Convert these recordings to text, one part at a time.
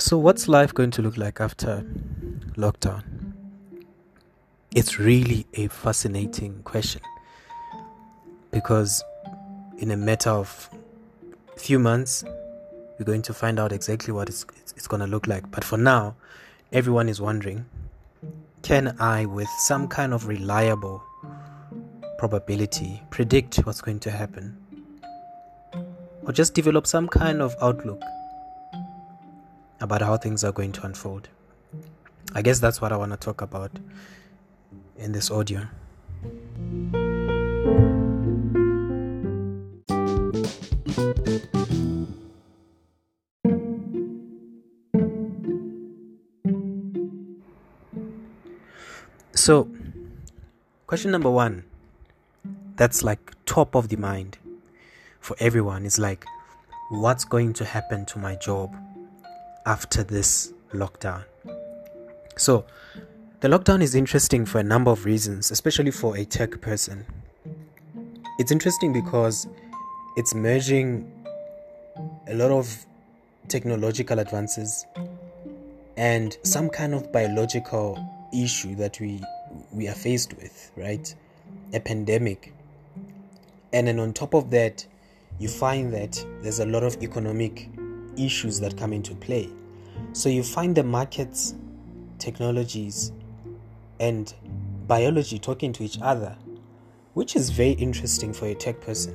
So, what's life going to look like after lockdown? It's really a fascinating question because, in a matter of few months, we're going to find out exactly what it's, it's going to look like. But for now, everyone is wondering can I, with some kind of reliable probability, predict what's going to happen? Or just develop some kind of outlook? About how things are going to unfold. I guess that's what I want to talk about in this audio. So, question number one that's like top of the mind for everyone is like, what's going to happen to my job? After this lockdown. So, the lockdown is interesting for a number of reasons, especially for a tech person. It's interesting because it's merging a lot of technological advances and some kind of biological issue that we we are faced with, right? A pandemic. And then on top of that, you find that there's a lot of economic issues that come into play. So you find the markets, technologies, and biology talking to each other, which is very interesting for a tech person.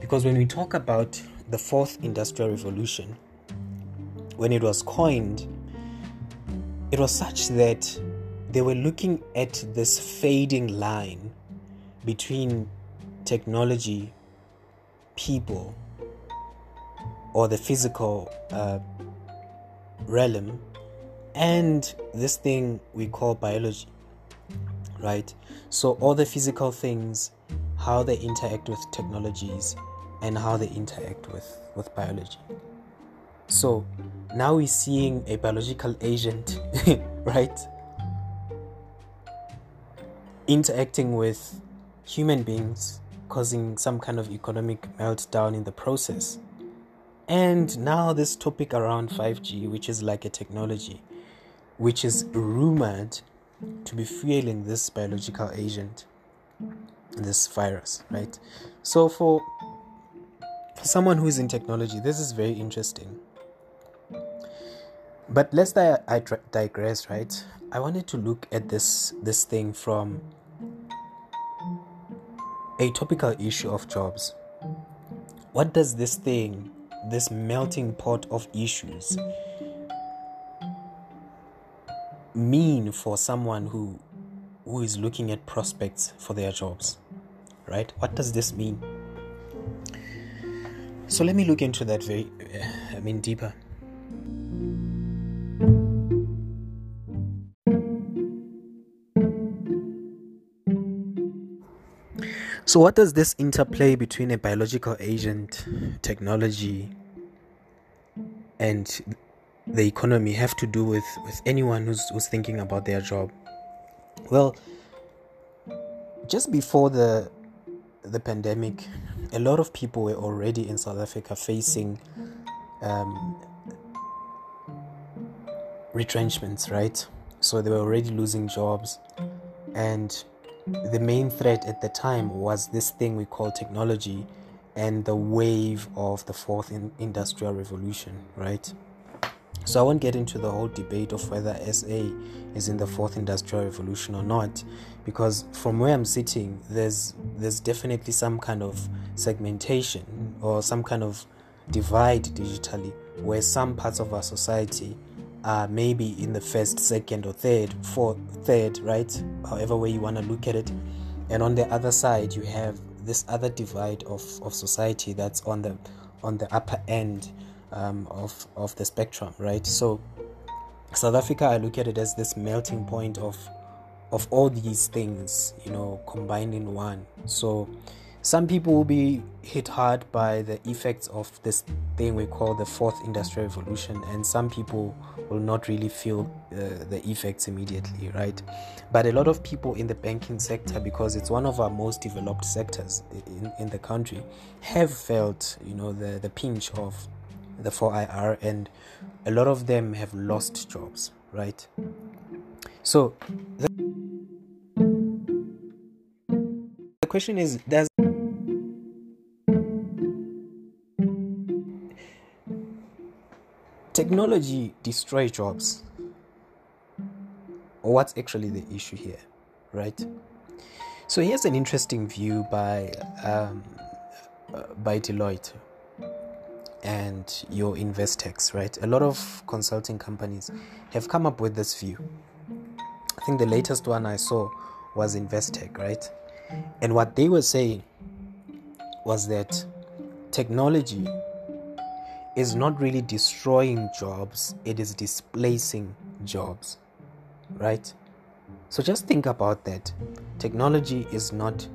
Because when we talk about the fourth industrial revolution, when it was coined, it was such that they were looking at this fading line between technology, people, or the physical uh, realm. And this thing we call biology right? So all the physical things how they interact with technologies and how they interact with with biology. So now we're seeing a biological agent right? Interacting with human beings causing some kind of economic meltdown in the process and now, this topic around 5G, which is like a technology, which is rumored to be fueling this biological agent, this virus, right? So, for, someone who is in technology, this is very interesting. But let's di- I digress, right? I wanted to look at this this thing from a topical issue of jobs. What does this thing this melting pot of issues mean for someone who who is looking at prospects for their jobs right? What does this mean? So let me look into that very i mean deeper So, what does this interplay between a biological agent, technology, and the economy have to do with, with anyone who's, who's thinking about their job? Well, just before the the pandemic, a lot of people were already in South Africa facing um, retrenchments, right? So they were already losing jobs, and the main threat at the time was this thing we call technology and the wave of the fourth in- industrial revolution, right? So I won't get into the whole debate of whether SA is in the fourth industrial revolution or not, because from where I'm sitting, there's there's definitely some kind of segmentation or some kind of divide digitally, where some parts of our society uh, maybe in the first, second, or third, fourth, third, right? However way you want to look at it. And on the other side, you have this other divide of, of society that's on the on the upper end um, of of the spectrum, right? So South Africa, I look at it as this melting point of of all these things, you know, combined in one. So some people will be hit hard by the effects of this thing we call the fourth industrial revolution, and some people will not really feel uh, the effects immediately, right? But a lot of people in the banking sector, because it's one of our most developed sectors in, in the country, have felt, you know, the, the pinch of the 4IR, and a lot of them have lost jobs, right? So the, the question is Does technology destroy jobs? Or what's actually the issue here, right? So here's an interesting view by um, uh, by Deloitte and your Investec, right? A lot of consulting companies have come up with this view. I think the latest one I saw was Investec, right? And what they were saying was that technology is not really destroying jobs, it is displacing jobs, right? So just think about that. Technology is not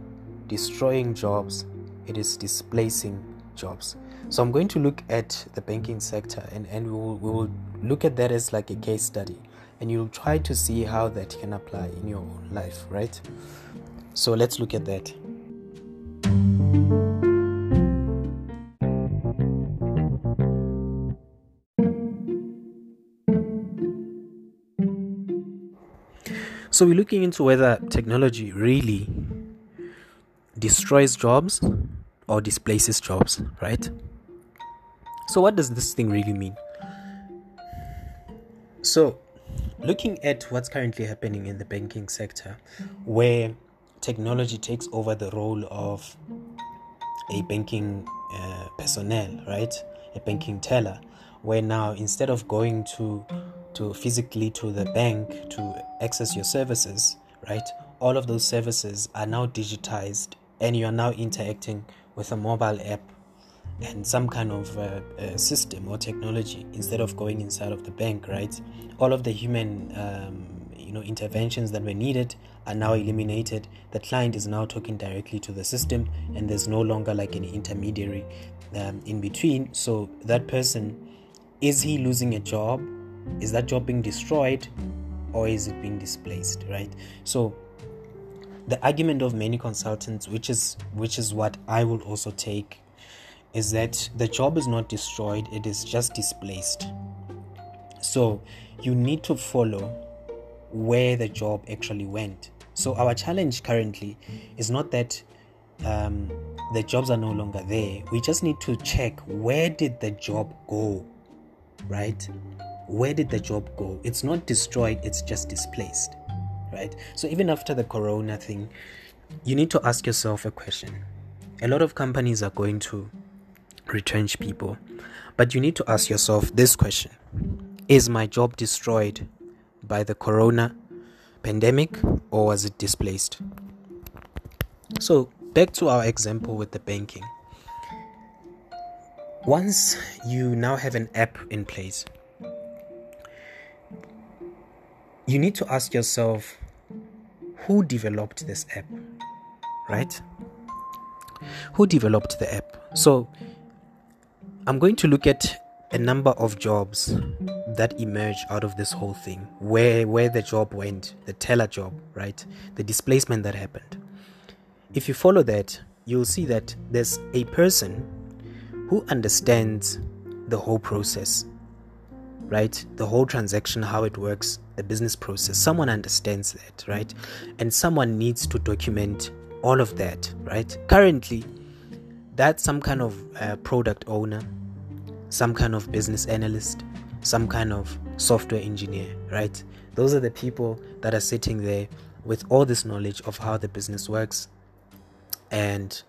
destroying jobs, it is displacing jobs. So I'm going to look at the banking sector and, and we, will, we will look at that as like a case study and you'll try to see how that can apply in your own life, right? So let's look at that. So we're looking into whether technology really destroys jobs or displaces jobs, right? So, what does this thing really mean? So, looking at what's currently happening in the banking sector, where technology takes over the role of a banking uh, personnel, right? A banking teller, where now instead of going to to physically to the bank to access your services, right? All of those services are now digitized and you are now interacting with a mobile app and some kind of uh, uh, system or technology instead of going inside of the bank right? All of the human um, you know interventions that were needed are now eliminated. The client is now talking directly to the system and there's no longer like an intermediary um, in between. So that person is he losing a job is that job being destroyed or is it being displaced right? So the argument of many consultants which is which is what i will also take is that the job is not destroyed it is just displaced. So you need to follow where the job actually went. So our challenge currently is not that um, the jobs are no longer there. We just need to check where did the job go right where did the job go? It's not destroyed, it's just displaced, right? So even after the corona thing, you need to ask yourself a question. A lot of companies are going to retrench people, but you need to ask yourself this question Is my job destroyed by the corona pandemic or was it displaced? So, back to our example with the banking. Once you now have an app in place, you need to ask yourself who developed this app, right? Who developed the app? So, I'm going to look at a number of jobs that emerge out of this whole thing where where the job went the teller job right the displacement that happened if you follow that you'll see that there's a person who understands the whole process right? The whole transaction, how it works, the business process. Someone understands that, right? And someone needs to document all of that, right? Currently, that's some kind of uh, product owner, some kind of business analyst, some kind of software engineer, right? Those are the people that are sitting there with all this knowledge of how the business works and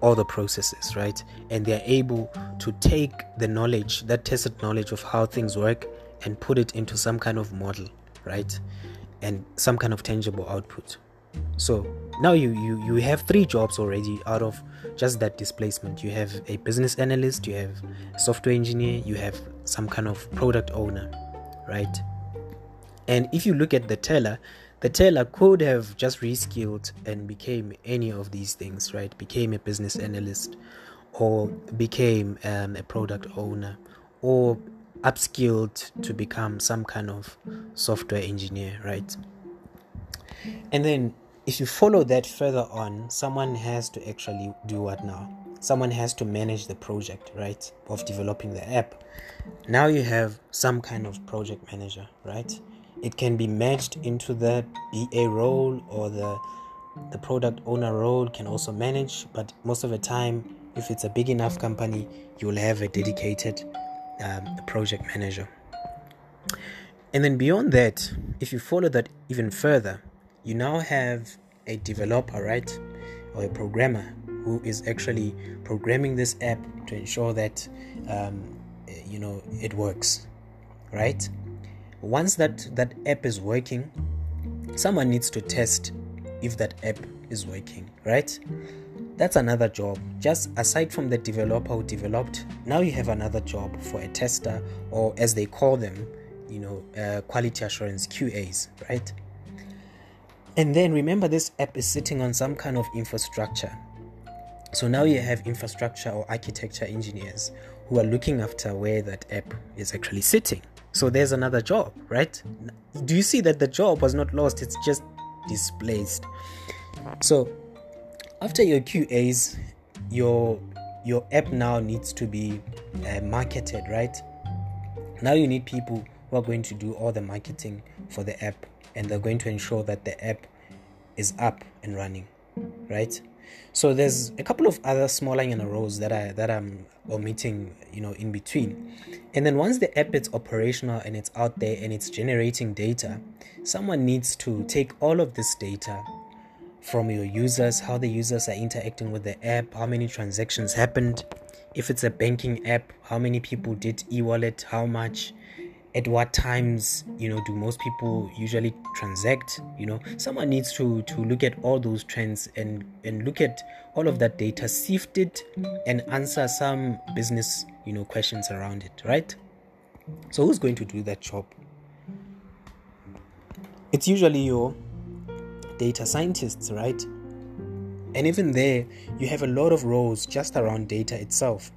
all the processes, right? And they're able to take the knowledge, that tested knowledge of how things work, and put it into some kind of model, right? And some kind of tangible output. So now you, you you have three jobs already out of just that displacement. You have a business analyst, you have software engineer, you have some kind of product owner, right? And if you look at the teller, the tailor could have just reskilled and became any of these things, right? Became a business analyst or became um, a product owner or upskilled to become some kind of software engineer, right? And then if you follow that further on, someone has to actually do what now? someone has to manage the project, right, of developing the app. Now you have some kind of project manager, right? It can be merged into the BA role or the the product owner role can also manage, but most of the time, if it's a big enough company, you will have a dedicated um, project manager. And then beyond that, if you follow that even further, you now have a developer, right, or a programmer who is actually programming this app to ensure that um, you know it works, right? Once that that app is working, someone needs to test if that app is working, right? That's another job. Just aside from the developer who developed, now you have another job for a tester, or as they call them, you know, uh, quality assurance QAs, right? And then remember, this app is sitting on some kind of infrastructure. So now you have infrastructure or architecture engineers who are looking after where that app is actually sitting. So there's another job, right? Do you see that the job was not lost? It's just displaced. So after your QAs, your your app now needs to be uh, marketed, right? Now you need people who are going to do all the marketing for the app and they're going to ensure that the app is up and running, right? So there's mm. a couple of other smaller rows that I that I'm omitting, you know, in between. And then once the app is operational and it's out there and it's generating data, someone needs to take all of this data from your users, how the users are interacting with the app, how many transactions happened, if it's a banking app, how many people did e-wallet, how much, at what times you know do most people usually transact you know? Someone needs to to look at all those trends and and look at all of that data sift it and answer some business you know questions around it right? So who's going to do that job? It's usually your data scientists right? And even there you have a lot of roles just around data itself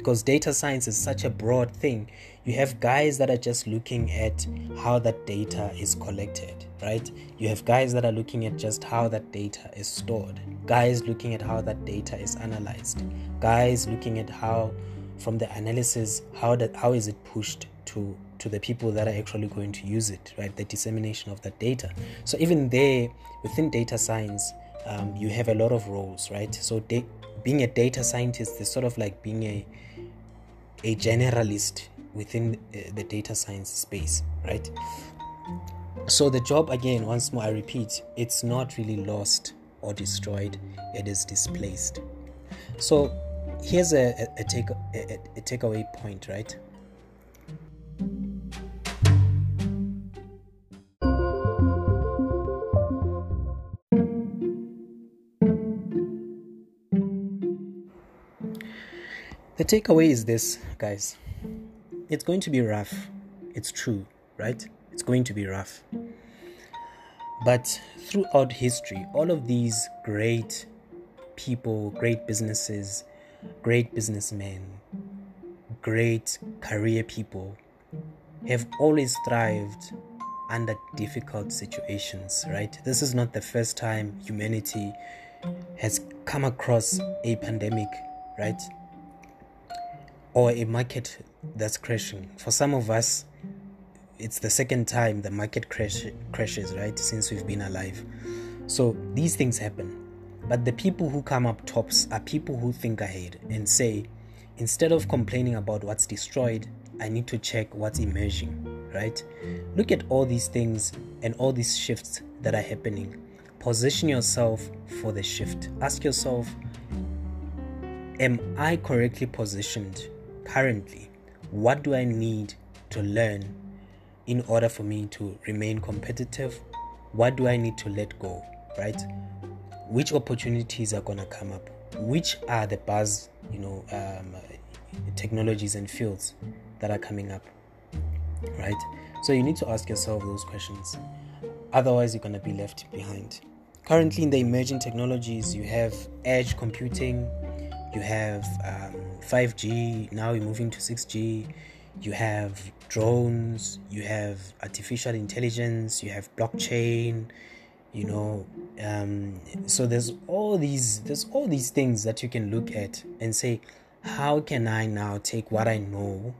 because data science is such a broad thing. You have guys that are just looking at how that data is collected right? You have guys that are looking at just how that data is stored. Guys looking at how that data is analyzed. Guys looking at how from the analysis how that how is it pushed to to the people that are actually going to use it right? The dissemination of that data. So even there within data science um, you have a lot of roles right? So da- being a data scientist is sort of like being a a generalist within uh, the data science space, right? So the job again, once more, I repeat, it's not really lost or destroyed; it is displaced. So here's a, a, a take a, a takeaway point, right? The takeaway is this, guys it's going to be rough. It's true, right? It's going to be rough. But throughout history, all of these great people, great businesses, great businessmen, great career people have always thrived under difficult situations, right? This is not the first time humanity has come across a pandemic, right? Or a market that's crashing. For some of us, it's the second time the market crash, crashes, right? Since we've been alive. So these things happen. But the people who come up tops are people who think ahead and say, instead of complaining about what's destroyed, I need to check what's emerging, right? Look at all these things and all these shifts that are happening. Position yourself for the shift. Ask yourself, am I correctly positioned currently? what do I need to learn in order for me to remain competitive? What do I need to let go, right? Which opportunities are going to come up? Which are the buzz, you know, um, technologies and fields that are coming up, right? So you need to ask yourself those questions. Otherwise, you're going to be left behind. Currently, in the emerging technologies, you have edge computing, you have um, 5G, now we're moving to 6G, you have drones, you have artificial intelligence, you have blockchain, you know um, so there's all these there's all these things that you can look at and say how can i now take what i know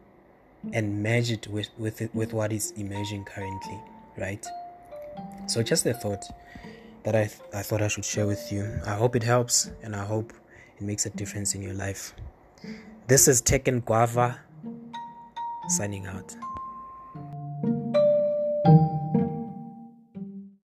and merge it with with it, with what is emerging currently right? So just a thought that I, th- I thought i should share with you. I hope it helps and i hope it makes a difference in your life this is Tekken Guava signing out